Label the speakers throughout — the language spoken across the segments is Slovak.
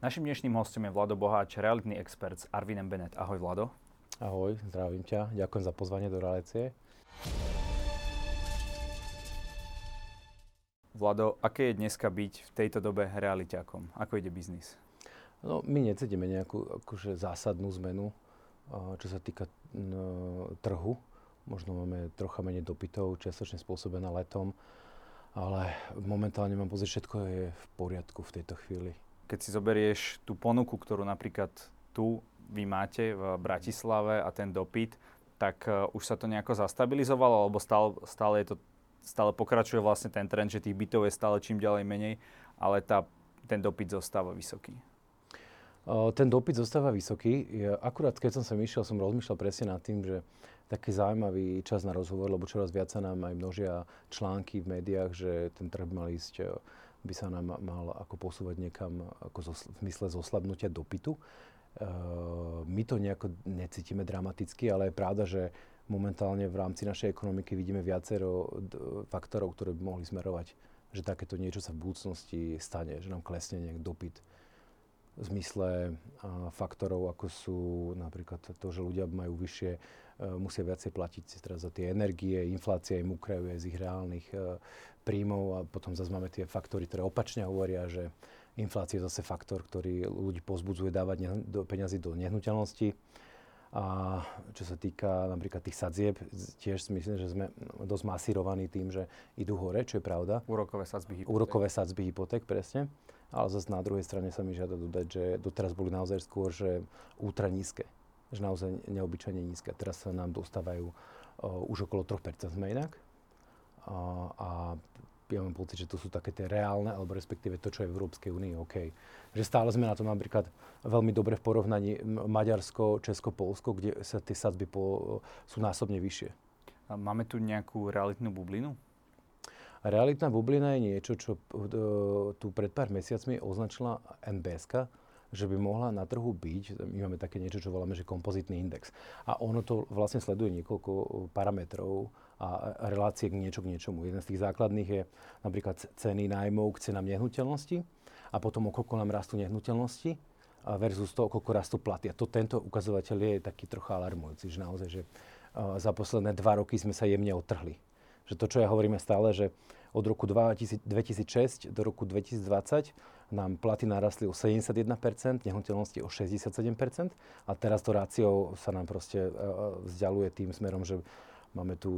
Speaker 1: Našim dnešným hostom je Vlado Boháč, realitný expert z Arvinem Bennett. Ahoj Vlado.
Speaker 2: Ahoj, zdravím ťa. Ďakujem za pozvanie do relácie.
Speaker 1: Vlado, aké je dneska byť v tejto dobe realiťakom? Ako ide biznis?
Speaker 2: No, my necítime nejakú akože zásadnú zmenu, čo sa týka no, trhu. Možno máme trocha menej dopytov, čiastočne spôsobené letom ale momentálne mám pocit, všetko je v poriadku v tejto chvíli.
Speaker 1: Keď si zoberieš tú ponuku, ktorú napríklad tu vy máte v Bratislave a ten dopyt, tak uh, už sa to nejako zastabilizovalo, alebo stále, stále, je to, stále pokračuje vlastne ten trend, že tých bytov je stále čím ďalej menej, ale tá, ten dopyt zostáva vysoký?
Speaker 2: Ten dopyt zostáva vysoký. Akurát keď som sa išiel, som rozmýšľal presne nad tým, že taký zaujímavý čas na rozhovor, lebo čoraz viac sa nám aj množia články v médiách, že ten trh mal ísť, e, by sa nám mal ako posúvať niekam ako zo, v zmysle zoslabnutia dopytu. Uh, my to nejako necítime dramaticky, ale je pravda, že momentálne v rámci našej ekonomiky vidíme viacero d- faktorov, ktoré by mohli smerovať, že takéto niečo sa v budúcnosti stane, že nám klesne nejak dopyt v zmysle faktorov, ako sú napríklad to, že ľudia majú vyššie E, musia viacej platiť teraz za tie energie, inflácia im ukrajuje z ich reálnych e, príjmov a potom zase máme tie faktory, ktoré opačne hovoria, že inflácia je zase faktor, ktorý ľudí pozbudzuje dávať ne- do, peniazy do nehnuteľnosti. A čo sa týka napríklad tých sadzieb, tiež si myslím, že sme dosť masírovaní tým, že idú hore, čo je pravda.
Speaker 1: Úrokové sadzby hypoték.
Speaker 2: Úrokové sadzby hypoték, presne. Ale zase na druhej strane sa mi žiada dodať, že doteraz boli naozaj skôr, že útra nízke že naozaj neobyčajne nízke. Teraz sa nám dostávajú uh, už okolo 3% sme inak. Uh, a ja mám pocit, že to sú také tie reálne, alebo respektíve to, čo je v Európskej únii, OK. Že stále sme na tom napríklad veľmi dobre v porovnaní Maďarsko, Česko, Polsko, kde sa tie sadzby po, sú násobne vyššie.
Speaker 1: A máme tu nejakú realitnú bublinu?
Speaker 2: Realitná bublina je niečo, čo uh, tu pred pár mesiacmi označila NBSK, že by mohla na trhu byť, my máme také niečo, čo voláme, že kompozitný index. A ono to vlastne sleduje niekoľko uh, parametrov a relácie k niečo k niečomu. Jeden z tých základných je napríklad ceny nájmov k cenám nehnuteľnosti a potom o koľko nám rastú nehnuteľnosti versus to, koľko rastú platy. A to, tento ukazovateľ je taký trocha alarmujúci, že naozaj, že uh, za posledné dva roky sme sa jemne otrhli. Že to, čo ja hovoríme stále, že od roku 2006 do roku 2020 nám platy narastli o 71%, nehnuteľnosti o 67% a teraz to rácio sa nám proste uh, vzdialuje tým smerom, že máme tu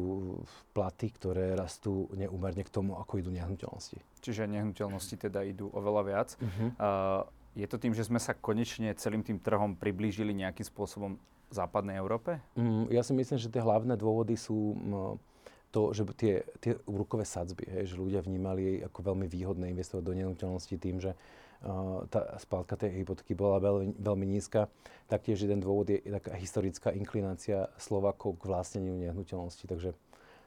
Speaker 2: platy, ktoré rastú neúmerne k tomu, ako idú nehnuteľnosti.
Speaker 1: Čiže nehnuteľnosti teda idú oveľa viac. Uh-huh. Uh, je to tým, že sme sa konečne celým tým trhom priblížili nejakým spôsobom západnej Európe?
Speaker 2: Mm, ja si myslím, že tie hlavné dôvody sú mm, to, že tie, tie úrokové sadzby, hej, že ľudia vnímali ako veľmi výhodné investovať do nehnuteľnosti tým, že uh, tá spálka tej hypotéky bola veľmi, veľmi nízka. Taktiež jeden dôvod je taká historická inklinácia Slovakov k vlastneniu nehnuteľnosti. Takže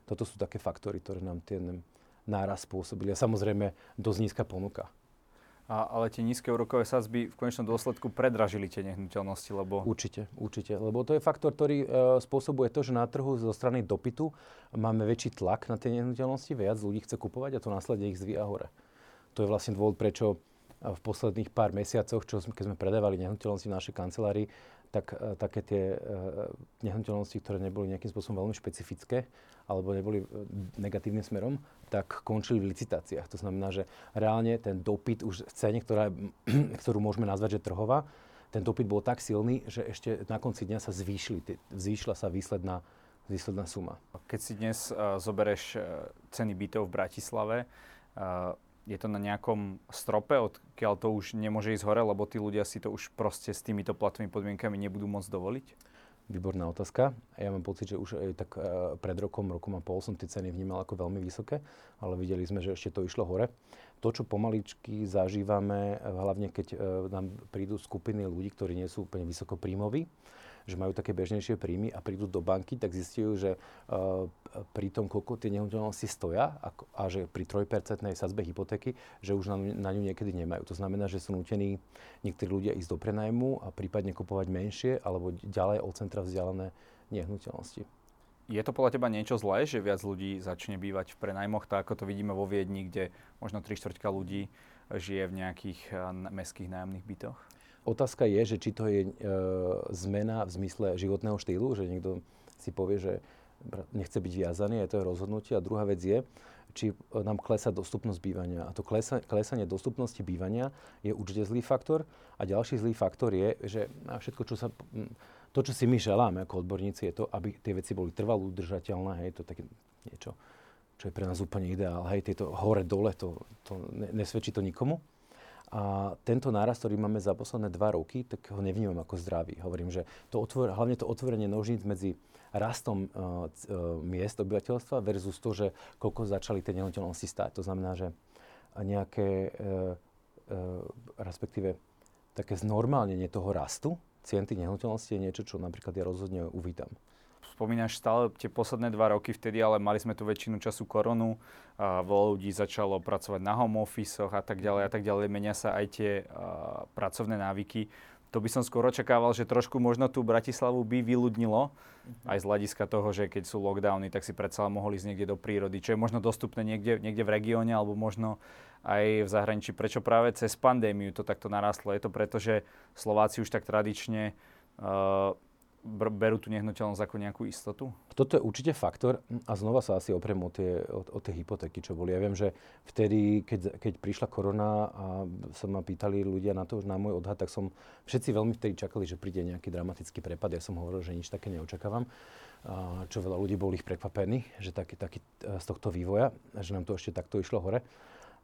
Speaker 2: toto sú také faktory, ktoré nám ten náraz spôsobili. A samozrejme dosť nízka ponuka.
Speaker 1: A, ale tie nízke úrokové sazby v konečnom dôsledku predražili tie nehnuteľnosti, lebo...
Speaker 2: Určite, určite. Lebo to je faktor, ktorý e, spôsobuje to, že na trhu zo strany dopytu máme väčší tlak na tie nehnuteľnosti, viac ľudí chce kupovať a to následne ich zvíja hore. To je vlastne dôvod, prečo v posledných pár mesiacoch, čo keď sme predávali nehnuteľnosti v našej kancelárii, tak e, také tie e, nehnuteľnosti, ktoré neboli nejakým spôsobom veľmi špecifické alebo neboli e, negatívnym smerom, tak končili v licitáciách. To znamená, že reálne ten dopyt už v cene, ktorá, ktorú môžeme nazvať, že trhová, ten dopyt bol tak silný, že ešte na konci dňa sa zvýšili, zvýšila sa výsledná, výsledná suma.
Speaker 1: Keď si dnes uh, zobereš uh, ceny bytov v Bratislave, uh, je to na nejakom strope, odkiaľ to už nemôže ísť hore, lebo tí ľudia si to už proste s týmito platovými podmienkami nebudú môcť dovoliť?
Speaker 2: Výborná otázka. Ja mám pocit, že už aj tak uh, pred rokom, rokom a pol som tie ceny vnímal ako veľmi vysoké, ale videli sme, že ešte to išlo hore. To, čo pomaličky zažívame, hlavne keď nám prídu skupiny ľudí, ktorí nie sú úplne vysokopríjmoví, že majú také bežnejšie príjmy a prídu do banky, tak zistujú, že uh, pri tom, koľko tie nehnuteľnosti stoja a, a že pri 3% sadzbe hypotéky, že už na, na ňu niekedy nemajú. To znamená, že sú nutení niektorí ľudia ísť do prenajmu a prípadne kupovať menšie alebo ďalej od centra vzdialené nehnuteľnosti.
Speaker 1: Je to podľa teba niečo zlé, že viac ľudí začne bývať v prenajmoch, tak ako to vidíme vo Viedni, kde možno 3 štvrťka ľudí žije v nejakých mestských nájomných bytoch?
Speaker 2: Otázka je, že či to je e, zmena v zmysle životného štýlu, že niekto si povie, že nechce byť viazaný, je to je rozhodnutie. A druhá vec je, či nám klesá dostupnosť bývania. A to klesa, klesanie dostupnosti bývania je určite zlý faktor. A ďalší zlý faktor je, že všetko, čo sa... To, čo si my želáme ako odborníci, je to, aby tie veci boli trvalo udržateľné. Hej, to také niečo, čo je pre nás úplne ideál. Hej, tieto hore-dole, to, to nesvedčí to nikomu. A tento nárast, ktorý máme za posledné dva roky, tak ho nevnímam ako zdravý. Hovorím, že to otvor, hlavne to otvorenie nožníc medzi rastom uh, uh, miest obyvateľstva versus to, že koľko začali tie nehnuteľnosti stať. To znamená, že nejaké, uh, uh, respektíve také znormálnenie toho rastu cien tých je niečo, čo napríklad ja rozhodne uvítam
Speaker 1: spomínaš stále tie posledné dva roky vtedy, ale mali sme tu väčšinu času koronu, a veľa ľudí začalo pracovať na home office a tak ďalej a tak ďalej, menia sa aj tie a, pracovné návyky. To by som skôr očakával, že trošku možno tú Bratislavu by vyľudnilo, mm-hmm. aj z hľadiska toho, že keď sú lockdowny, tak si predsa mohli ísť niekde do prírody, čo je možno dostupné niekde, niekde v regióne alebo možno aj v zahraničí. Prečo práve cez pandémiu to takto narastlo? Je to preto, že Slováci už tak tradične uh, berú tú nehnuteľnosť ako nejakú istotu?
Speaker 2: Toto je určite faktor a znova sa asi oprem o tie, o, o tie hypotéky, čo boli. Ja viem, že vtedy, keď, keď prišla korona a sa ma pýtali ľudia na to, na môj odhad, tak som všetci veľmi vtedy čakali, že príde nejaký dramatický prepad. Ja som hovoril, že nič také neočakávam. A čo veľa ľudí boli ich prekvapení, že taký, taký e, z tohto vývoja, že nám to ešte takto išlo hore.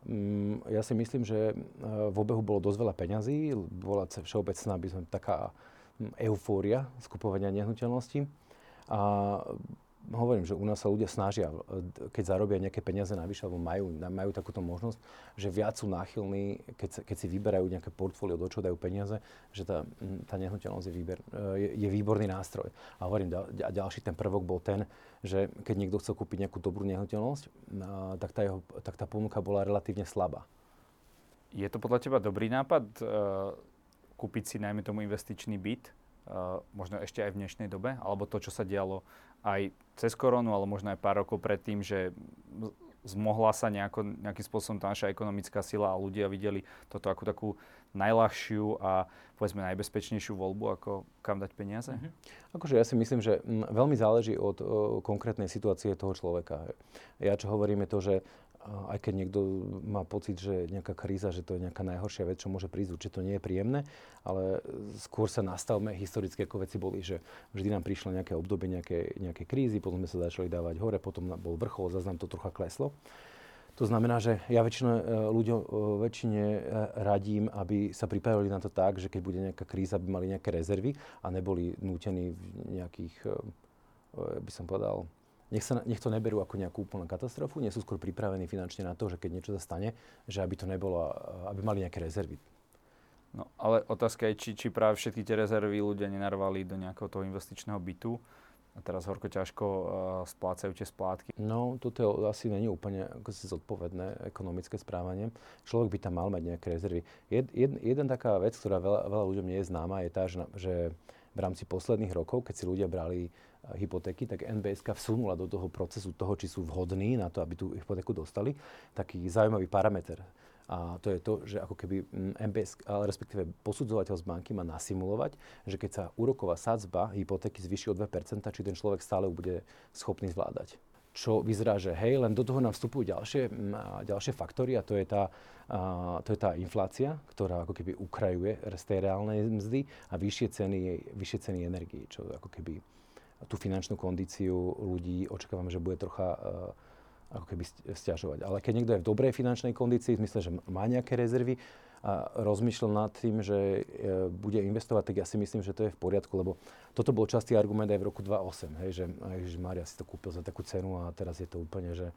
Speaker 2: Mm, ja si myslím, že e, v obehu bolo dosť veľa peňazí, bola všeobecná, by sme taká eufória skupovania nehnuteľností. A hovorím, že u nás sa ľudia snažia, keď zarobia nejaké peniaze navyše, alebo majú, majú takúto možnosť, že viac sú náchylní, keď, keď si vyberajú nejaké portfólio, do čo dajú peniaze, že tá, tá nehnuteľnosť je, výber, je, je výborný nástroj. A hovorím, a ďalší ten prvok bol ten, že keď niekto chcel kúpiť nejakú dobrú nehnuteľnosť, tak tá, jeho, tak tá ponuka bola relatívne slabá.
Speaker 1: Je to podľa teba dobrý nápad kúpiť si najmä tomu investičný byt, uh, možno ešte aj v dnešnej dobe, alebo to, čo sa dialo aj cez koronu, ale možno aj pár rokov predtým, že zmohla sa nejako, nejakým spôsobom tá naša ekonomická sila a ľudia videli toto ako takú najľahšiu a povedzme najbezpečnejšiu voľbu, ako kam dať peniaze? Mm-hmm.
Speaker 2: Akože ja si myslím, že m, veľmi záleží od o, konkrétnej situácie toho človeka. Ja čo hovorím je to, že aj keď niekto má pocit, že nejaká kríza, že to je nejaká najhoršia vec, čo môže prísť, určite to nie je príjemné, ale skôr sa nastavme historicky, ako veci boli, že vždy nám prišlo nejaké obdobie nejaké, nejaké krízy, potom sme sa začali dávať hore, potom bol vrchol, zase nám to trocha kleslo. To znamená, že ja väčšine e, ľuďom e, väčšine e, radím, aby sa pripravili na to tak, že keď bude nejaká kríza, aby mali nejaké rezervy a neboli nútení v nejakých, by som povedal, nech, sa, nech to neberú ako nejakú úplnú katastrofu, nie sú skôr pripravení finančne na to, že keď niečo sa stane, že aby to nebolo, aby mali nejaké rezervy.
Speaker 1: No, ale otázka je, či, či práve všetky tie rezervy ľudia nenarvali do nejakého toho investičného bytu a teraz horko ťažko uh, splácajú tie splátky.
Speaker 2: No, toto je, asi není úplne ako si zodpovedné ekonomické správanie. Človek by tam mal mať nejaké rezervy. Jed, jed, jeden taká vec, ktorá veľa, veľa ľuďom nie je známa, je tá, že, že v rámci posledných rokov, keď si ľudia brali hypotéky, tak NBSK vsunula do toho procesu toho, či sú vhodní na to, aby tú hypotéku dostali, taký zaujímavý parameter. A to je to, že ako keby MBS, ale respektíve posudzovateľ z banky má nasimulovať, že keď sa úroková sadzba hypotéky zvýši o 2%, či ten človek stále bude schopný zvládať. Čo vyzerá, že hej, len do toho nám vstupujú ďalšie, ďalšie faktory a to je, tá, to je tá inflácia, ktorá ako keby ukrajuje z tej reálnej mzdy a vyššie ceny, vyššie ceny energii, čo ako keby tú finančnú kondíciu ľudí očakávam, že bude trocha uh, ako keby stiažovať. Ale keď niekto je v dobrej finančnej kondícii, v že má nejaké rezervy a rozmýšľal nad tým, že uh, bude investovať, tak ja si myslím, že to je v poriadku, lebo toto bol častý argument aj v roku 2008, hej, že že Mária si to kúpil za takú cenu a teraz je to úplne, že,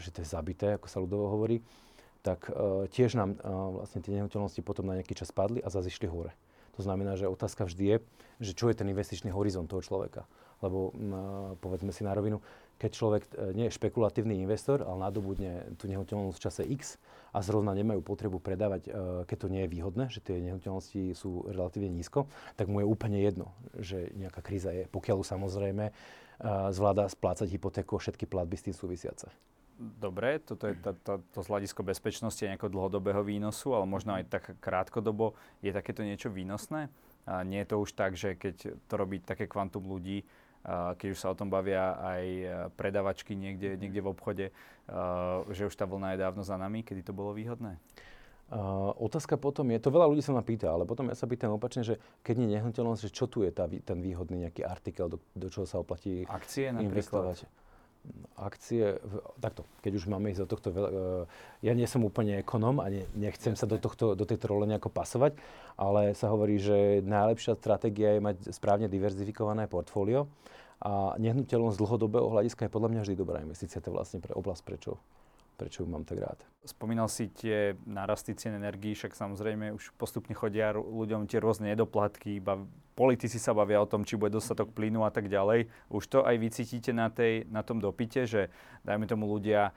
Speaker 2: že to je zabité, ako sa ľudovo hovorí tak uh, tiež nám uh, vlastne tie nehnuteľnosti potom na nejaký čas padli a zase išli hore. To znamená, že otázka vždy je, že čo je ten investičný horizont toho človeka. Lebo povedzme si na rovinu, keď človek e, nie je špekulatívny investor, ale nadobudne tú nehnuteľnosť v čase X a zrovna nemajú potrebu predávať, e, keď to nie je výhodné, že tie nehnuteľnosti sú relatívne nízko, tak mu je úplne jedno, že nejaká kríza je, pokiaľ samozrejme e, zvláda splácať hypotéku všetky platby s tým súvisiace.
Speaker 1: Dobre, toto je to, to, to z hľadisko bezpečnosti nejakého dlhodobého výnosu, ale možno aj tak krátkodobo je takéto niečo výnosné. A nie je to už tak, že keď to robí také kvantum ľudí, keď už sa o tom bavia aj predavačky niekde, niekde v obchode, že už tá vlna je dávno za nami, kedy to bolo výhodné?
Speaker 2: Uh, otázka potom je, to veľa ľudí sa ma pýta, ale potom ja sa pýtam opačne, že keď nie nehnuteľnosť, že čo tu je tá, ten výhodný nejaký artikel, do, do čoho sa oplatí
Speaker 1: Akcie investovať?
Speaker 2: Akcie, takto, keď už máme ísť do tohto, uh, ja nie som úplne ekonom a ne, nechcem sa do, tohto, do tejto role nejako pasovať, ale sa hovorí, že najlepšia stratégia je mať správne diverzifikované portfólio a nehnuteľnosť z dlhodobého hľadiska je podľa mňa vždy dobrá investícia, to je vlastne pre oblasť, prečo prečo ju mám tak rád.
Speaker 1: Spomínal si tie narasty cien energií, však samozrejme už postupne chodia ľuďom tie rôzne nedoplatky, iba politici sa bavia o tom, či bude dostatok plynu a tak ďalej. Už to aj vycítite na, tej, na tom dopite, že dajme tomu ľudia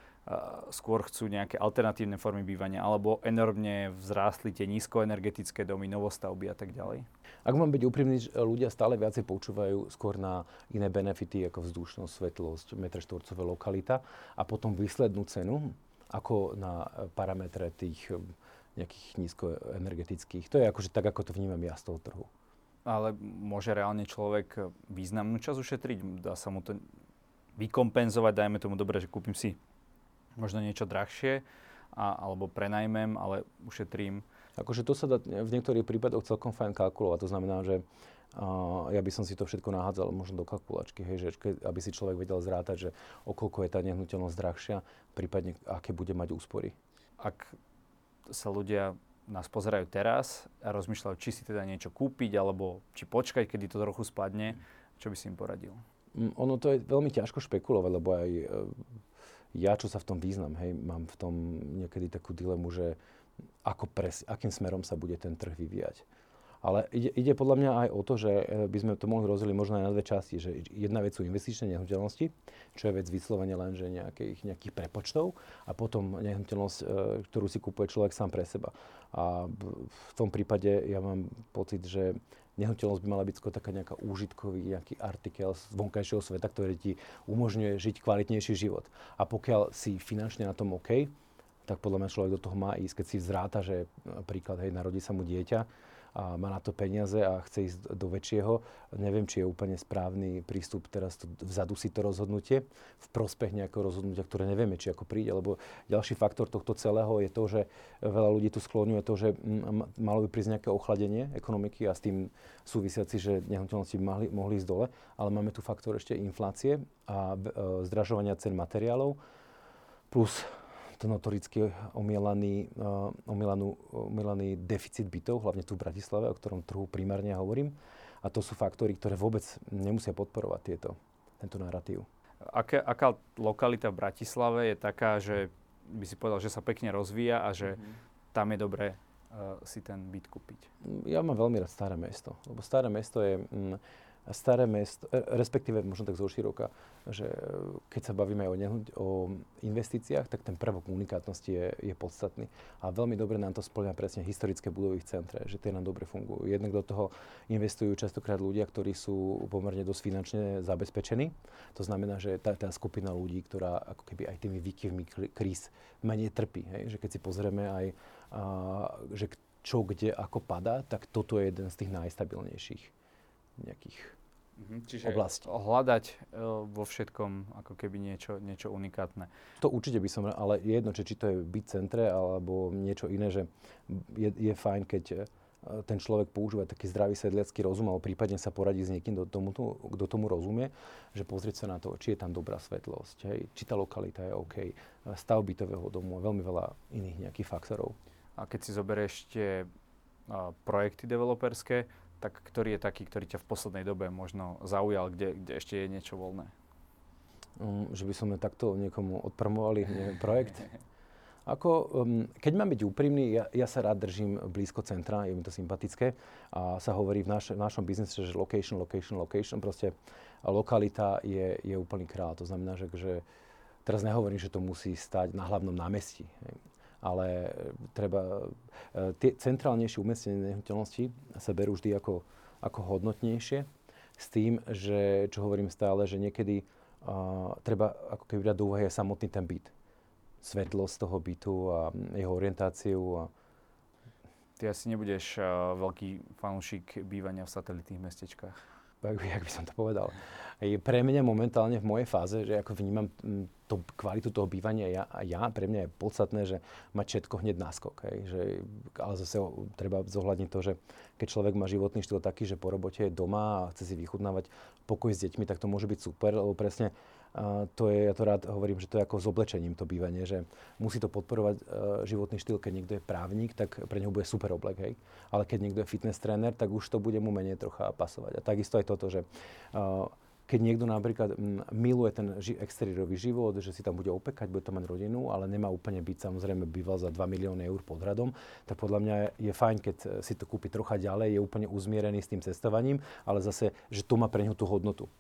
Speaker 1: skôr chcú nejaké alternatívne formy bývania, alebo enormne vzrástli tie nízkoenergetické domy, novostavby a tak ďalej?
Speaker 2: Ak mám byť úprimný, ľudia stále viacej počúvajú skôr na iné benefity, ako vzdušnosť, svetlosť, metre štvorcové lokalita a potom výslednú cenu, ako na parametre tých hm, nejakých nízkoenergetických. To je akože tak, ako to vnímam ja z toho trhu.
Speaker 1: Ale môže reálne človek významnú časť ušetriť? Dá sa mu to vykompenzovať, dajme tomu dobre, že kúpim si možno niečo drahšie, a, alebo prenajmem, ale ušetrím.
Speaker 2: Akože to sa dá v niektorých prípadoch celkom fajn kalkulovať. To znamená, že uh, ja by som si to všetko nahádzal možno do kalkulačky, hej, že aby si človek vedel zrátať, že okolko je tá nehnuteľnosť drahšia, prípadne aké bude mať úspory.
Speaker 1: Ak sa ľudia nás pozerajú teraz a rozmýšľajú, či si teda niečo kúpiť, alebo či počkať, kedy to trochu spadne, čo by si im poradil?
Speaker 2: Mm, ono to je veľmi ťažko špekulovať, lebo aj e, ja, čo sa v tom význam, hej, mám v tom niekedy takú dilemu, že ako pres, akým smerom sa bude ten trh vyvíjať. Ale ide, ide podľa mňa aj o to, že e, by sme to mohli rozdeliť možno aj na dve časti. Že jedna vec sú investičné nehnuteľnosti, čo je vec vyslovene len že nejakých, nejakých prepočtov a potom nehnuteľnosť, e, ktorú si kúpuje človek sám pre seba. A v tom prípade ja mám pocit, že nehnuteľnosť by mala byť skôr taká nejaká úžitkový nejaký artikel z vonkajšieho sveta, ktorý ti umožňuje žiť kvalitnejší život. A pokiaľ si finančne na tom OK, tak podľa mňa človek do toho má ísť. Keď si vzráta, že napríklad, hej, narodí sa mu dieťa, a má na to peniaze a chce ísť do väčšieho. Neviem, či je úplne správny prístup teraz to, vzadu si to rozhodnutie v prospech nejakého rozhodnutia, ktoré nevieme, či ako príde, lebo ďalší faktor tohto celého je to, že veľa ľudí tu skloňuje to, že malo by prísť nejaké ochladenie ekonomiky a s tým súvisiaci, že nehnuteľnosti mohli, mohli ísť dole, ale máme tu faktor ešte inflácie a e, zdražovania cen materiálov plus to notoricky omielaný, uh, omielanú, omielaný deficit bytov, hlavne tu v Bratislave, o ktorom trhu primárne hovorím. A to sú faktory, ktoré vôbec nemusia podporovať tieto, tento narratív.
Speaker 1: Aká, aká lokalita v Bratislave je taká, že by si povedal, že sa pekne rozvíja a že mm-hmm. tam je dobré uh, si ten byt kúpiť?
Speaker 2: Ja mám veľmi rád staré mesto, lebo staré mesto je... Mm, staré mesto, e, respektíve možno tak zo široka, že keď sa bavíme o, nehnuť, o investíciách, tak ten prvok unikátnosti je, je podstatný. A veľmi dobre nám to splňa presne historické budovy v centre, že tie nám dobre fungujú. Jednak do toho investujú častokrát ľudia, ktorí sú pomerne dosť finančne zabezpečení. To znamená, že tá, tá skupina ľudí, ktorá ako keby aj tými výkyvmi kríz menej trpí. Hej? Že keď si pozrieme aj, a, že čo kde ako padá, tak toto je jeden z tých najstabilnejších nejakých Mm-hmm. Čiže oblasti.
Speaker 1: hľadať uh, vo všetkom ako keby niečo, niečo unikátne.
Speaker 2: To určite by som, ale jedno, či, či to je byť centre alebo niečo iné, že je, je fajn, keď uh, ten človek používa taký zdravý sedliacký rozum, alebo prípadne sa poradí s niekým, kto tomu rozumie, že pozrieť sa na to, či je tam dobrá svetlosť, hej, či tá lokalita je OK, stav bytového domu a veľmi veľa iných nejakých faktorov.
Speaker 1: A keď si zoberieš tie projekty developerské, tak ktorý je taký, ktorý ťa v poslednej dobe možno zaujal, kde, kde ešte je niečo voľné?
Speaker 2: Um, že by sme takto niekomu odpromovali neviem, projekt? Ako, um, keď mám byť úprimný, ja, ja sa rád držím blízko centra, je mi to sympatické a sa hovorí v, naš, v našom biznise, že location, location, location, proste lokalita je, je úplný král. To znamená, že, že teraz nehovorím, že to musí stať na hlavnom námestí ale e, treba, e, tie centrálnejšie umiestnenie nehnuteľnosti sa berú vždy ako, ako hodnotnejšie, s tým, že, čo hovorím stále, že niekedy uh, treba ako keby brať do úvahy aj samotný ten byt. svetlosť toho bytu a jeho orientáciu. A...
Speaker 1: Ty asi nebudeš uh, veľký fanúšik bývania v satelitných mestečkách.
Speaker 2: Jak by, som to povedal. Pre mňa momentálne v mojej fáze, že ako vnímam to, kvalitu toho bývania ja, ja, pre mňa je podstatné, že mať všetko hneď náskok. Hej. Že, ale zase treba zohľadniť to, že keď človek má životný štýl taký, že po robote je doma a chce si vychutnávať pokoj s deťmi, tak to môže byť super, lebo presne a to je, ja to rád hovorím, že to je ako s oblečením to bývanie, že musí to podporovať uh, životný štýl, keď niekto je právnik, tak pre neho bude super oblek, hej. Ale keď niekto je fitness tréner, tak už to bude mu menej trocha pasovať. A takisto aj toto, že uh, keď niekto napríklad miluje ten ži- exteriérový život, že si tam bude opekať, bude tam mať rodinu, ale nemá úplne byť, samozrejme býval za 2 milióny eur pod radom, tak podľa mňa je, fajn, keď si to kúpi trocha ďalej, je úplne uzmierený s tým cestovaním, ale zase, že to má pre neho tú hodnotu.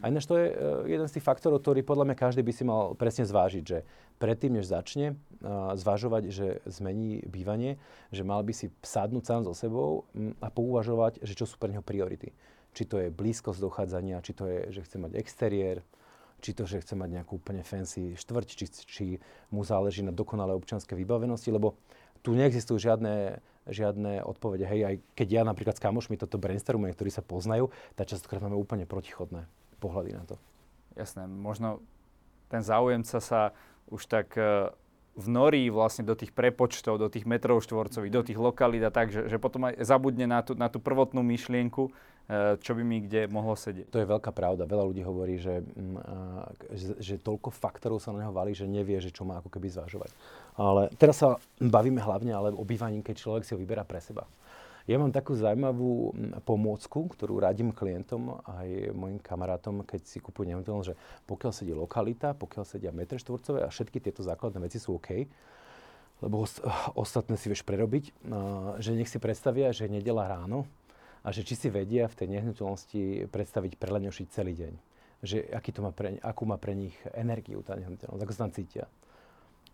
Speaker 2: A ináč to je uh, jeden z tých faktorov, ktorý podľa mňa každý by si mal presne zvážiť, že predtým, než začne uh, zvažovať, že zmení bývanie, že mal by si sadnúť sám so sebou um, a pouvažovať, že čo sú pre neho priority či to je blízkosť dochádzania, či to je, že chce mať exteriér, či to, že chce mať nejakú úplne fancy štvrť, či, či mu záleží na dokonalé občianske vybavenosti, lebo tu neexistujú žiadne, žiadne odpovede. Hej, aj keď ja napríklad s kamošmi toto brainstormujeme, ktorí sa poznajú, tak častokrát máme úplne protichodné pohľady na to.
Speaker 1: Jasné, možno ten záujemca sa už tak uh, vnorí vlastne do tých prepočtov, do tých metrov štvorcových, do tých lokalít a tak, že, že potom aj zabudne na tú, na tú prvotnú myšlienku, čo by mi kde mohlo sedieť.
Speaker 2: To je veľká pravda. Veľa ľudí hovorí, že, mm, že, že toľko faktorov sa na neho valí, že nevie, že čo má ako keby zvažovať. Ale teraz sa bavíme hlavne ale o bývaní, keď človek si ho vyberá pre seba. Ja mám takú zaujímavú mm, pomôcku, ktorú radím klientom aj mojim kamarátom, keď si kupujú nehnuteľnosť, že pokiaľ sedí lokalita, pokiaľ sedia metre štvorcové a všetky tieto základné veci sú OK, lebo ostatné si vieš prerobiť, že nech si predstavia, že nedela ráno, a že či si vedia v tej nehnuteľnosti predstaviť preleňošiť celý deň. Že aký to má pre, akú má pre nich energiu tá nehnuteľnosť, ako sa tam cítia.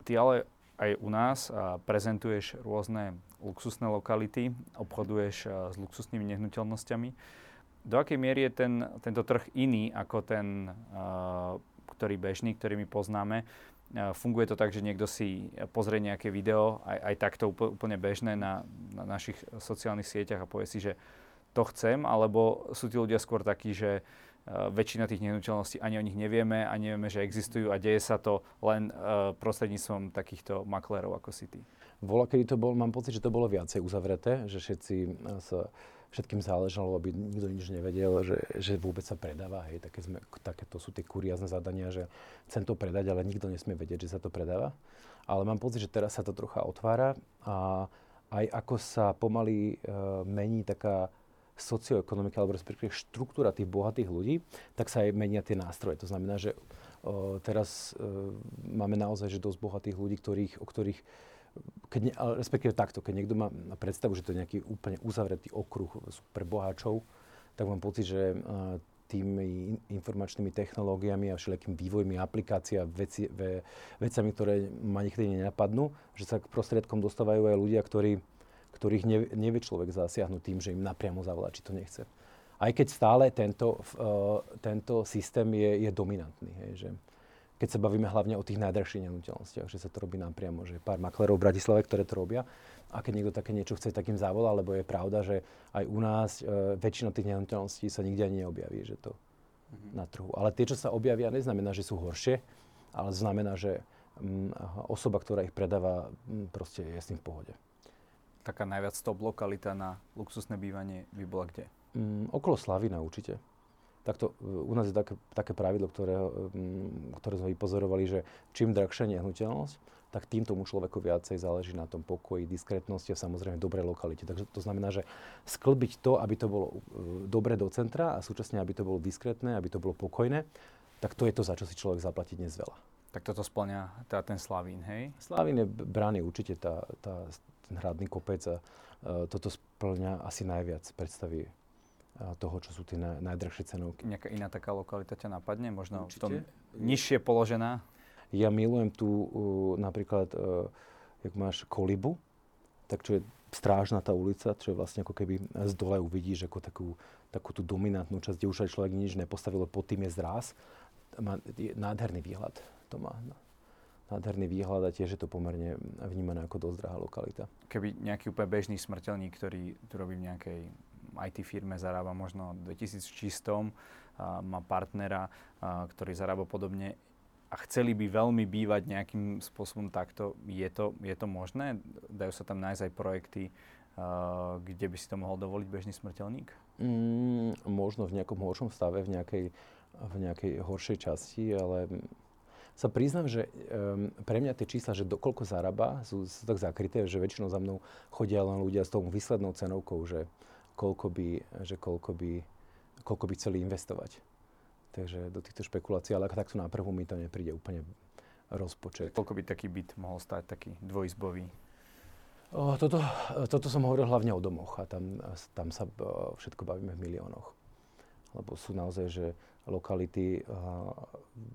Speaker 1: Ty ale aj u nás prezentuješ rôzne luxusné lokality, obchoduješ s luxusnými nehnuteľnosťami. Do akej miery je ten, tento trh iný ako ten, ktorý bežný, ktorý my poznáme? Funguje to tak, že niekto si pozrie nejaké video, aj, aj takto úplne bežné na, na našich sociálnych sieťach a povie si, že to chcem, alebo sú tí ľudia skôr takí, že uh, väčšina tých nehnuteľností ani o nich nevieme a nevieme, že existujú a deje sa to len uh, prostredníctvom takýchto maklérov ako si ty.
Speaker 2: Vola, kedy to bol, mám pocit, že to bolo viacej uzavreté, že všetci e, sa všetkým záležalo, aby nikto nič nevedel, že, že vôbec sa predáva. Hej, také, sme, také to sú tie kuriázne zadania, že chcem to predať, ale nikto nesmie vedieť, že sa to predáva. Ale mám pocit, že teraz sa to trocha otvára a aj ako sa pomaly uh, mení taká socioekonomika alebo respektíve štruktúra tých bohatých ľudí, tak sa aj menia tie nástroje. To znamená, že o, teraz e, máme naozaj že dosť bohatých ľudí, ktorých, o ktorých keď ne, respektíve takto, keď niekto má predstavu, že to je nejaký úplne uzavretý okruh pre boháčov, tak mám pocit, že uh, tými informačnými technológiami a všelijakými vývojmi aplikácií a veci, ve, vecami, ktoré ma niekedy nenapadnú, že sa k prostriedkom dostávajú aj ľudia, ktorí ktorých nevie, nevie človek zasiahnuť tým, že im napriamo zavolá, či to nechce. Aj keď stále tento, uh, tento systém je, je dominantný. Hej, že keď sa bavíme hlavne o tých najdrahších nehnuteľnostiach, že sa to robí napriamo, že pár maklerov v Bratislave, ktoré to robia. A keď niekto také niečo chce, tak im zavolá, lebo je pravda, že aj u nás uh, väčšina tých nehnuteľností sa nikde ani neobjaví, že to mm-hmm. na trhu. Ale tie, čo sa objavia, neznamená, že sú horšie, ale znamená, že um, osoba, ktorá ich predáva, um, proste je s tým v pohode
Speaker 1: taká najviac top lokalita na luxusné bývanie by bola kde?
Speaker 2: Mm, okolo Slavina určite. Takto, e, u nás je také, také pravidlo, ktoré, um, ktoré sme vypozorovali, že čím drahšia nehnuteľnosť, tak tým tomu človeku viacej záleží na tom pokoji, diskrétnosti a samozrejme dobrej lokalite. Takže to znamená, že sklbiť to, aby to bolo uh, dobre do centra a súčasne, aby to bolo diskrétne, aby to bolo pokojné, tak to je to, za čo si človek zaplatí dnes veľa.
Speaker 1: Tak toto splňa teda ten Slavín, hej?
Speaker 2: Slavín je brány určite tá, tá, ten hradný kopec a uh, toto splňa asi najviac predstavy uh, toho, čo sú tie naj, najdrahšie cenovky.
Speaker 1: Nejaká iná taká lokalita ťa napadne? Možno Určite. v tom nižšie položená?
Speaker 2: Ja milujem tu uh, napríklad, uh, jak máš Kolibu, tak čo je strážna tá ulica, čo je vlastne ako keby z dole uvidíš ako takú, takú tú dominantnú časť, kde už aj človek nič nepostavilo, pod tým je zráz. Má nádherný výhľad to má na, na nádherný výhľad a tiež je to pomerne vnímané ako dosť drahá lokalita.
Speaker 1: Keby nejaký úplne bežný smrteľník, ktorý tu robí v nejakej IT firme, zarába možno 2000 čistom, a má partnera, a, ktorý zarába podobne a chceli by veľmi bývať nejakým spôsobom takto, je to, je to možné? Dajú sa tam nájsť aj projekty, uh, kde by si to mohol dovoliť bežný smrteľník?
Speaker 2: Mm, možno v nejakom horšom stave, v nejakej, v nejakej horšej časti, ale sa priznám, že um, pre mňa tie čísla, že dokoľko zarába, sú, sú tak zakryté, že väčšinou za mnou chodia len ľudia s tou výslednou cenovkou, že koľko by, že koľko by, koľko by chceli investovať. Takže do týchto špekulácií, ale takto na prvú mi to nepríde úplne rozpočet.
Speaker 1: Koľko by taký byt mohol stať, taký dvojizbový?
Speaker 2: O, toto, toto som hovoril hlavne o domoch a tam, tam sa o, všetko bavíme v miliónoch. Lebo sú naozaj, že lokality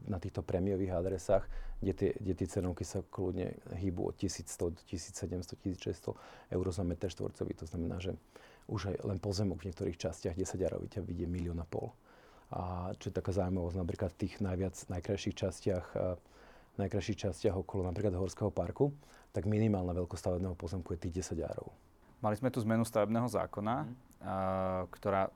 Speaker 2: na týchto prémiových adresách, kde tie, kde tie cenovky sa kľudne hýbu od 1100 do 1700, 1600 eur za meter štvorcový. To znamená, že už aj len pozemok v niektorých častiach 10 jarov ťa vidie milión a pol. A čo je taká zaujímavosť, napríklad v tých najviac najkrajších častiach, najkrajších častiach okolo napríklad Horského parku, tak minimálna veľkosť stavebného pozemku je tých 10 jarov.
Speaker 1: Mali sme tu zmenu stavebného zákona, mm. ktorá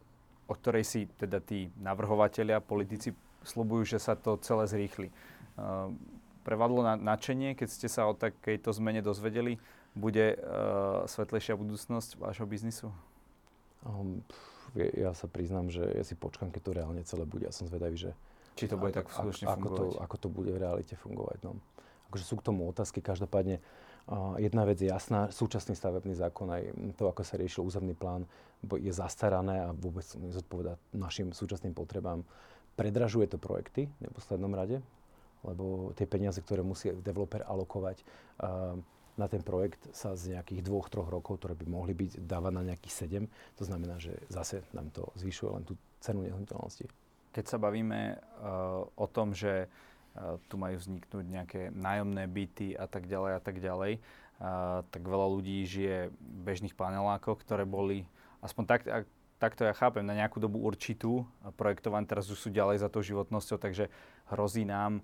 Speaker 1: o ktorej si teda tí navrhovatelia, politici slubujú, že sa to celé zrýchli. Uh, prevadlo na, načenie, keď ste sa o takejto zmene dozvedeli? Bude uh, svetlejšia budúcnosť vášho biznisu?
Speaker 2: Um, pff, ja sa priznám, že ja si počkám, keď to reálne celé bude. Ja som zvedavý, že...
Speaker 1: Či to bude a, tak skutočne
Speaker 2: ako
Speaker 1: fungovať?
Speaker 2: To, ako to bude v realite fungovať. No. Akože sú k tomu otázky. Každopádne jedna vec je jasná, súčasný stavebný zákon, aj to, ako sa riešil územný plán, je zastarané a vôbec nezodpoveda našim súčasným potrebám. Predražuje to projekty v neposlednom rade, lebo tie peniaze, ktoré musí developer alokovať na ten projekt sa z nejakých dvoch, troch rokov, ktoré by mohli byť dávané na nejakých 7. To znamená, že zase nám to zvyšuje len tú cenu nehnuteľnosti.
Speaker 1: Keď sa bavíme uh, o tom, že tu majú vzniknúť nejaké nájomné byty a tak ďalej a tak ďalej, a, tak veľa ľudí žije v bežných panelákoch, ktoré boli, aspoň tak, ak, takto ja chápem, na nejakú dobu určitú projektované, teraz už sú ďalej za tou životnosťou, takže hrozí nám,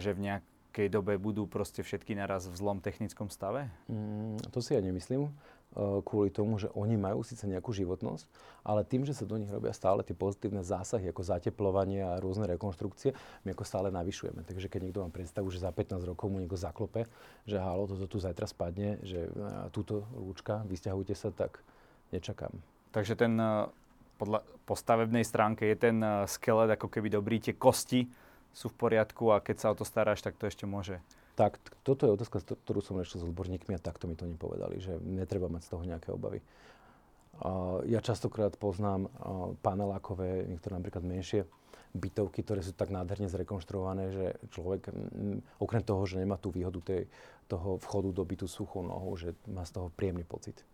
Speaker 1: že v nejakej dobe budú proste všetky naraz v zlom technickom stave?
Speaker 2: Mm, to si ja nemyslím. Eh, kvôli tomu, že oni majú síce nejakú životnosť, ale tým, že sa do nich robia stále tie pozitívne zásahy, ako zateplovanie a rôzne rekonštrukcie, my ako stále navyšujeme. Takže keď niekto má predstavu, že za 15 rokov mu niekto zaklope, že halo, toto tu zajtra spadne, že eh, túto lúčka, vysťahujte sa, tak nečakám.
Speaker 1: Takže ten eh, podľa, po stavebnej stránke je ten skelet ako keby dobrý, tie kosti sú v poriadku a keď sa o to staráš, tak to ešte môže
Speaker 2: tak toto je otázka, ktorú som riešil s odborníkmi a takto mi to nepovedali, že netreba mať z toho nejaké obavy. Uh, ja častokrát poznám uh, panelákové, niektoré napríklad menšie bytovky, ktoré sú tak nádherne zrekonštruované, že človek m, okrem toho, že nemá tú výhodu tej, toho vchodu do bytu suchou nohou, že má z toho príjemný pocit.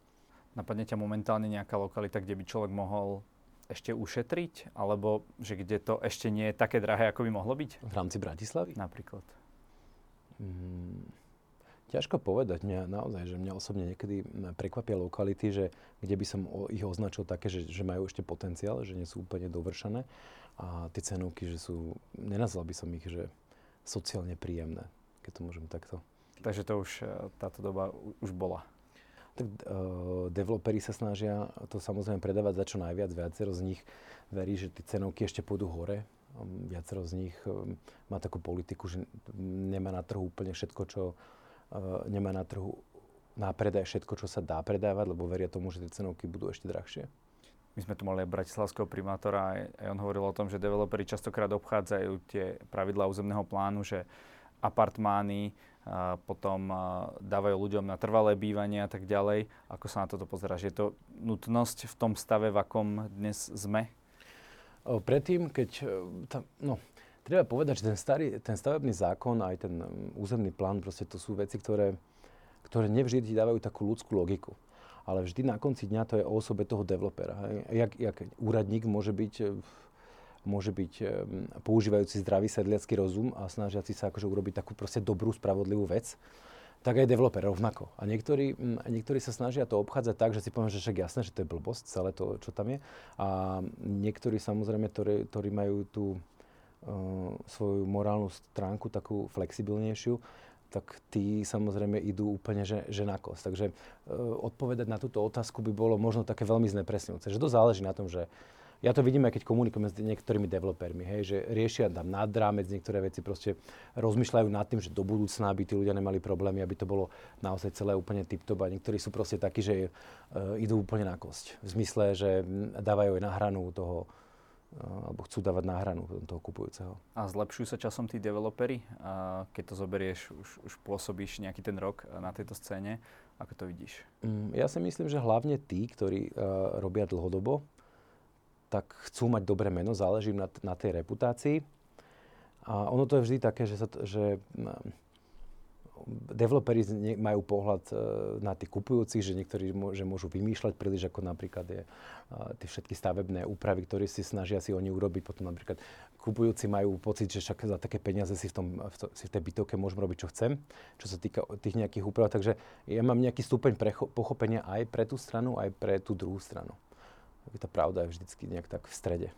Speaker 1: Napadne ťa momentálne nejaká lokalita, kde by človek mohol ešte ušetriť? Alebo že kde to ešte nie je také drahé, ako by mohlo byť?
Speaker 2: V rámci Bratislavy?
Speaker 1: Napríklad.
Speaker 2: Mm, ťažko povedať. Mňa naozaj, že mňa osobne niekedy prekvapia lokality, že kde by som ich označil také, že, že majú ešte potenciál, že nie sú úplne dovršené. A tie cenovky, že sú, nenazval by som ich, že sociálne príjemné, keď to môžem takto.
Speaker 1: Takže to už, e, táto doba už bola.
Speaker 2: Tak uh, developeri sa snažia to samozrejme predávať za čo najviac. Viacero z nich verí, že tie cenovky ešte pôjdu hore, viacero z nich um, má takú politiku, že nemá na trhu úplne všetko, čo uh, nemá na trhu na predaj všetko, čo sa dá predávať, lebo veria tomu, že tie cenovky budú ešte drahšie.
Speaker 1: My sme tu mali aj bratislavského primátora a on hovoril o tom, že developeri častokrát obchádzajú tie pravidlá územného plánu, že apartmány a potom dávajú ľuďom na trvalé bývanie a tak ďalej. Ako sa na toto pozeráš? Je to nutnosť v tom stave, v akom dnes sme?
Speaker 2: Predtým, keď... E, tam, no, treba povedať, že ten, starý, ten stavebný zákon aj ten územný plán, proste to sú veci, ktoré, ktoré nevždy ti dávajú takú ľudskú logiku. Ale vždy na konci dňa to je o osobe toho developera. Jak, jak úradník môže byť, e, môže byť e, používajúci zdravý sedliacký rozum a snažiaci sa akože urobiť takú proste dobrú, spravodlivú vec tak aj developer rovnako. A niektorí, mm, niektorí sa snažia to obchádzať tak, že si poviem, že však jasné, že to je blbosť, celé to, čo tam je. A niektorí samozrejme, ktorí, ktorí majú tú uh, svoju morálnu stránku takú flexibilnejšiu, tak tí samozrejme idú úplne že, že na kos. Takže e, odpovedať na túto otázku by bolo možno také veľmi znepresňujúce. Že to záleží na tom, že ja to vidím aj keď komunikujem s niektorými developermi, hej, že riešia tam nad rámec niektoré veci, proste rozmýšľajú nad tým, že do budúcna by tí ľudia nemali problémy, aby to bolo naozaj celé úplne tip-top a niektorí sú proste takí, že uh, idú úplne na kosť. V zmysle, že dávajú aj na hranu toho, uh, alebo chcú dávať na hranu toho kupujúceho.
Speaker 1: A zlepšujú sa časom tí developeri? Uh, keď to zoberieš, už, už pôsobíš nejaký ten rok na tejto scéne. Ako to vidíš?
Speaker 2: Um, ja si myslím, že hlavne tí, ktorí uh, robia dlhodobo, tak chcú mať dobré meno, záleží na, na tej reputácii. A ono to je vždy také, že, sa to, že developeri majú pohľad e, na tých kupujúcich, že niektorí že môžu vymýšľať príliš, ako napríklad je tie všetky stavebné úpravy, ktoré si snažia si oni urobiť. Potom napríklad kupujúci majú pocit, že však za také peniaze si v, tom, v, to, si v tej bytovke môžem robiť, čo chcem, čo sa týka tých nejakých úprav. Takže ja mám nejaký stupeň precho- pochopenia aj pre tú stranu, aj pre tú druhú stranu tá pravda je vždycky nejak tak v strede.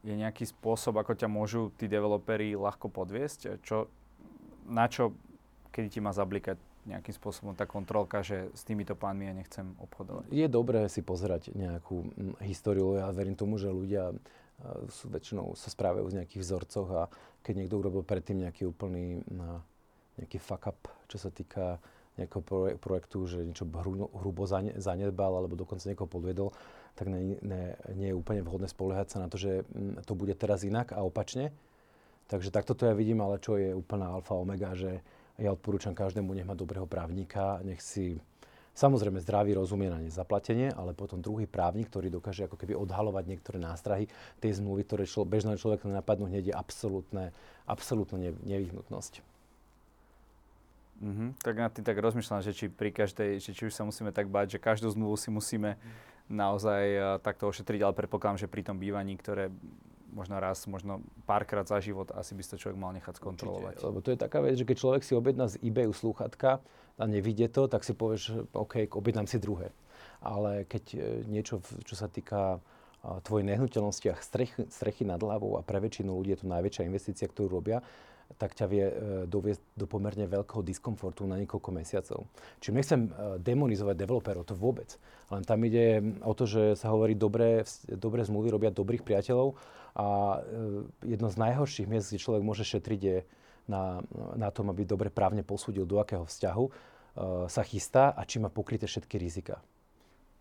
Speaker 1: Je nejaký spôsob, ako ťa môžu tí developeri ľahko podviesť? Čo, na čo, kedy ti má zablikať nejakým spôsobom tá kontrolka, že s týmito pánmi ja nechcem obchodovať?
Speaker 2: Je dobré si pozerať nejakú históriu. Ja verím tomu, že ľudia sú väčšinou sa správajú z nejakých vzorcoch a keď niekto urobil predtým nejaký úplný nejaký fuck up, čo sa týka nejakého projektu, že niečo hrubo zanedbal alebo dokonca niekoho podviedol, tak nie, nie, nie je úplne vhodné spoliehať sa na to, že mm, to bude teraz inak a opačne. Takže takto to ja vidím, ale čo je úplná alfa omega, že ja odporúčam každému, nech má dobrého právnika, nech si samozrejme zdravý rozumie na nezaplatenie, ale potom druhý právnik, ktorý dokáže ako keby odhalovať niektoré nástrahy tej zmluvy, ktoré člo, bežného človeka nenapadnú hneď je absolútne, absolútne nevyhnutnosť.
Speaker 1: Mm-hmm. Tak na tým tak rozmýšľam, že či pri každej, že či už sa musíme tak báť, že každú zmluvu si musíme naozaj uh, takto ošetriť, ale predpokladám, že pri tom bývaní, ktoré možno raz, možno párkrát za život, asi by si to človek mal nechať skontrolovať.
Speaker 2: Určite, lebo to je taká vec, že keď človek si objedná z eBayu slúchatka a nevidie to, tak si povieš, OK, objednám si druhé. Ale keď e, niečo, čo sa týka tvojej nehnuteľnosti a strechy, strechy nad hlavou a pre väčšinu ľudí je to najväčšia investícia, ktorú robia, tak ťa vie e, doviesť do pomerne veľkého diskomfortu na niekoľko mesiacov. Čiže nechcem e, demonizovať developerov, to vôbec. Len tam ide o to, že sa hovorí, dobré, dobré zmluvy robia dobrých priateľov a e, jedno z najhorších miest, kde človek môže šetriť, je na, na tom, aby dobre právne posúdil, do akého vzťahu sa chystá a či má pokryté všetky rizika.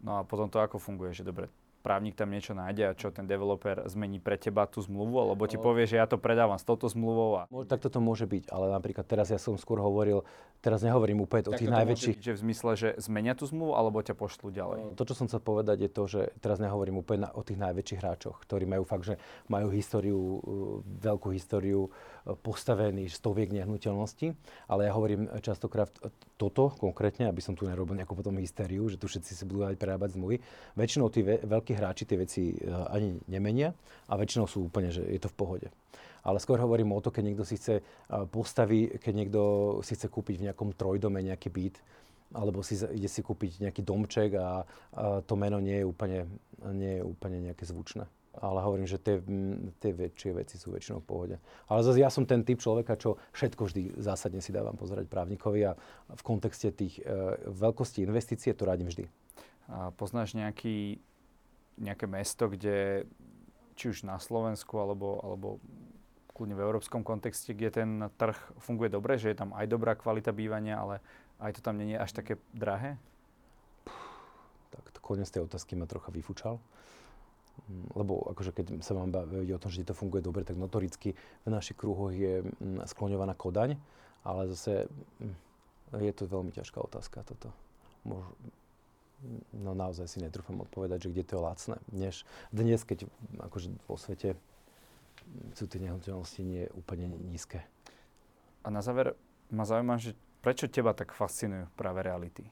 Speaker 1: No a potom to ako funguje, že dobre, právnik tam niečo nájde a čo ten developer zmení pre teba tú zmluvu, alebo ti povie, že ja to predávam s touto zmluvou. A...
Speaker 2: Tak toto môže byť, ale napríklad teraz ja som skôr hovoril, teraz nehovorím úplne o tých najväčších.
Speaker 1: Byť, že v zmysle, že zmenia tú zmluvu, alebo ťa pošlú ďalej?
Speaker 2: To, čo som chcel povedať, je to, že teraz nehovorím úplne o tých najväčších hráčoch, ktorí majú fakt, že majú históriu, uh, veľkú históriu uh, postavený stoviek nehnuteľností, ale ja hovorím častokrát toto konkrétne, aby som tu nerobil nejakú potom hystériu, že tu všetci si budú dať prerábať zmluvy. Väčšinou tí veľkí veľkí hráči tie veci e, ani nemenia a väčšinou sú úplne, že je to v pohode. Ale skôr hovorím o to, keď niekto si chce e, postaviť, keď niekto si chce kúpiť v nejakom trojdome nejaký byt, alebo si ide si kúpiť nejaký domček a, a to meno nie je úplne, nie je úplne nejaké zvučné. Ale hovorím, že tie, tie väčšie veci sú väčšinou v pohode. Ale zase ja som ten typ človeka, čo všetko vždy zásadne si dávam pozerať právnikovi a v kontexte tých e, veľkosti investície to radím vždy.
Speaker 1: A poznáš nejaký nejaké mesto, kde či už na Slovensku alebo, alebo kľudne v európskom kontexte, kde ten trh funguje dobre, že je tam aj dobrá kvalita bývania, ale aj to tam nie je až také drahé?
Speaker 2: Tak koniec tej otázky ma trocha vyfúčal. Mm, lebo akože keď sa mám baviť o tom, že to funguje dobre, tak notoricky v našich kruhoch je mm, skloňovaná Kodaň, ale zase mm, je to veľmi ťažká otázka toto. Mož, no naozaj si netrúfam odpovedať, že kde to je lacné. Dnes, dnes keď akože vo svete sú tie nehnuteľnosti nie úplne nízke.
Speaker 1: A na záver ma zaujíma, že prečo teba tak fascinujú práve reality?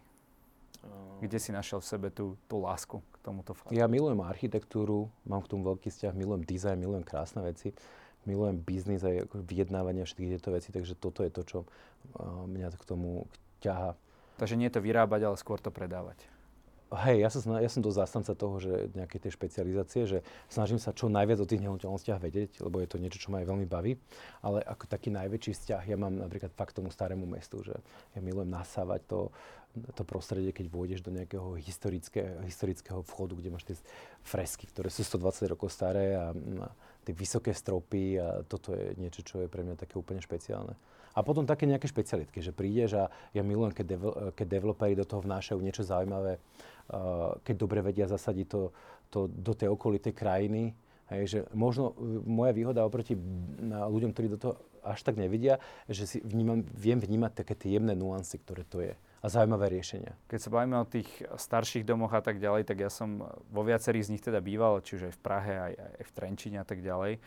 Speaker 1: Kde si našiel v sebe tú, tú lásku k tomuto
Speaker 2: faktu? Ja milujem architektúru, mám k tomu veľký vzťah, milujem dizajn, milujem krásne veci, milujem biznis aj vyjednávanie všetky tieto veci, takže toto je to, čo uh, mňa k tomu ťaha.
Speaker 1: Takže nie je to vyrábať, ale skôr to predávať.
Speaker 2: Hej, ja, sa, ja som dosť zastanca toho, že nejakej tej špecializácie, že snažím sa čo najviac o tých nehnuteľnostiach vedieť, lebo je to niečo, čo ma aj veľmi baví. Ale ako taký najväčší vzťah ja mám napríklad fakt tomu starému mestu, že ja milujem nasávať to, to prostredie, keď vôjdeš do nejakého historické, historického vchodu, kde máš tie fresky, ktoré sú 120 rokov staré a, a tie vysoké stropy a toto je niečo, čo je pre mňa také úplne špeciálne. A potom také nejaké špecialitky, že prídeš a ja milujem, keď, devel, keď developeri do toho vnášajú niečo zaujímavé, uh, keď dobre vedia zasadiť to, to do tej okolitej krajiny. Hej, že možno uh, moja výhoda oproti ľuďom, ktorí do toho až tak nevidia, že si vnímam, viem vnímať také tie jemné nuancy, ktoré to je a zaujímavé riešenia.
Speaker 1: Keď sa bavíme o tých starších domoch a tak ďalej, tak ja som vo viacerých z nich teda býval, čiže aj v Prahe, aj, aj v Trenčine a tak ďalej.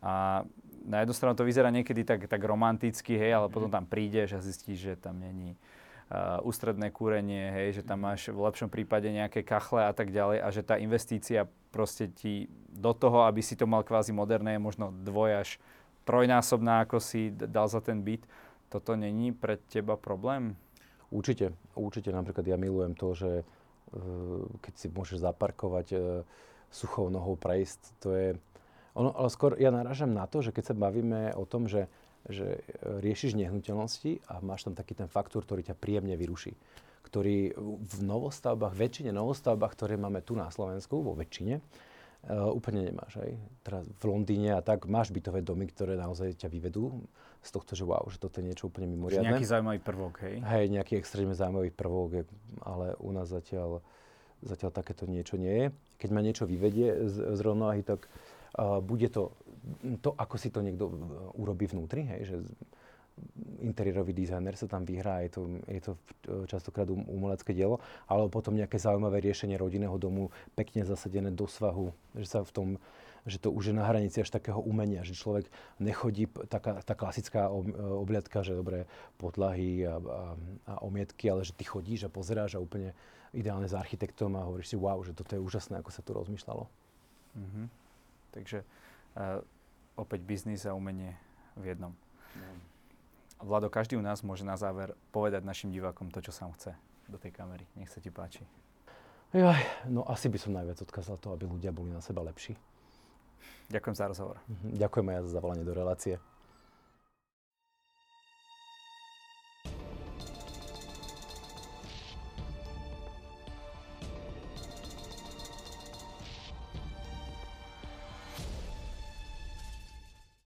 Speaker 1: A na jednu stranu to vyzerá niekedy tak, tak romanticky, hej, ale potom tam prídeš a zistíš, že tam není uh, ústredné kúrenie, hej, že tam máš v lepšom prípade nejaké kachle a tak ďalej a že tá investícia proste ti do toho, aby si to mal kvázi moderné, je možno dvoj až trojnásobná, ako si dal za ten byt. Toto není pre teba problém?
Speaker 2: Určite, určite. Napríklad ja milujem to, že uh, keď si môžeš zaparkovať uh, suchou nohou prejsť, to je ono, ale skôr ja narážam na to, že keď sa bavíme o tom, že, že riešiš nehnuteľnosti a máš tam taký ten faktor, ktorý ťa príjemne vyruší ktorý v novostavbách, väčšine novostavbách, ktoré máme tu na Slovensku, vo väčšine, uh, úplne nemáš. Aj? Teraz v Londýne a tak máš bytové domy, ktoré naozaj ťa vyvedú z tohto, že wow, že toto je niečo úplne mimoriadne.
Speaker 1: Nejaký zaujímavý prvok, hej?
Speaker 2: Hej, nejaký extrémne zaujímavý prvok, ale u nás zatiaľ, zatiaľ takéto niečo nie je. Keď ma niečo vyvedie z, z rovnováhy, tak bude to to, ako si to niekto urobí vnútri, hej, že interiérový dizajner sa tam vyhrá, je to, je to častokrát um, umelecké dielo, alebo potom nejaké zaujímavé riešenie rodinného domu, pekne zasadené do svahu, že sa v tom že to už je na hranici až takého umenia, že človek nechodí, taká tá klasická obliadka, že dobré podlahy a, a, a omietky, ale že ty chodíš a pozeráš a úplne ideálne s architektom a hovoríš si, wow, že toto je úžasné, ako sa tu rozmýšľalo. Mm-hmm.
Speaker 1: Takže uh, opäť biznis a umenie v jednom. No. Vlado, každý u nás môže na záver povedať našim divákom to, čo sám chce do tej kamery. Nech sa ti páči.
Speaker 2: Jaj, no asi by som najviac odkázal to, aby ľudia boli na seba lepší.
Speaker 1: Ďakujem za rozhovor.
Speaker 2: Mhm, ďakujem aj za zavolanie do relácie.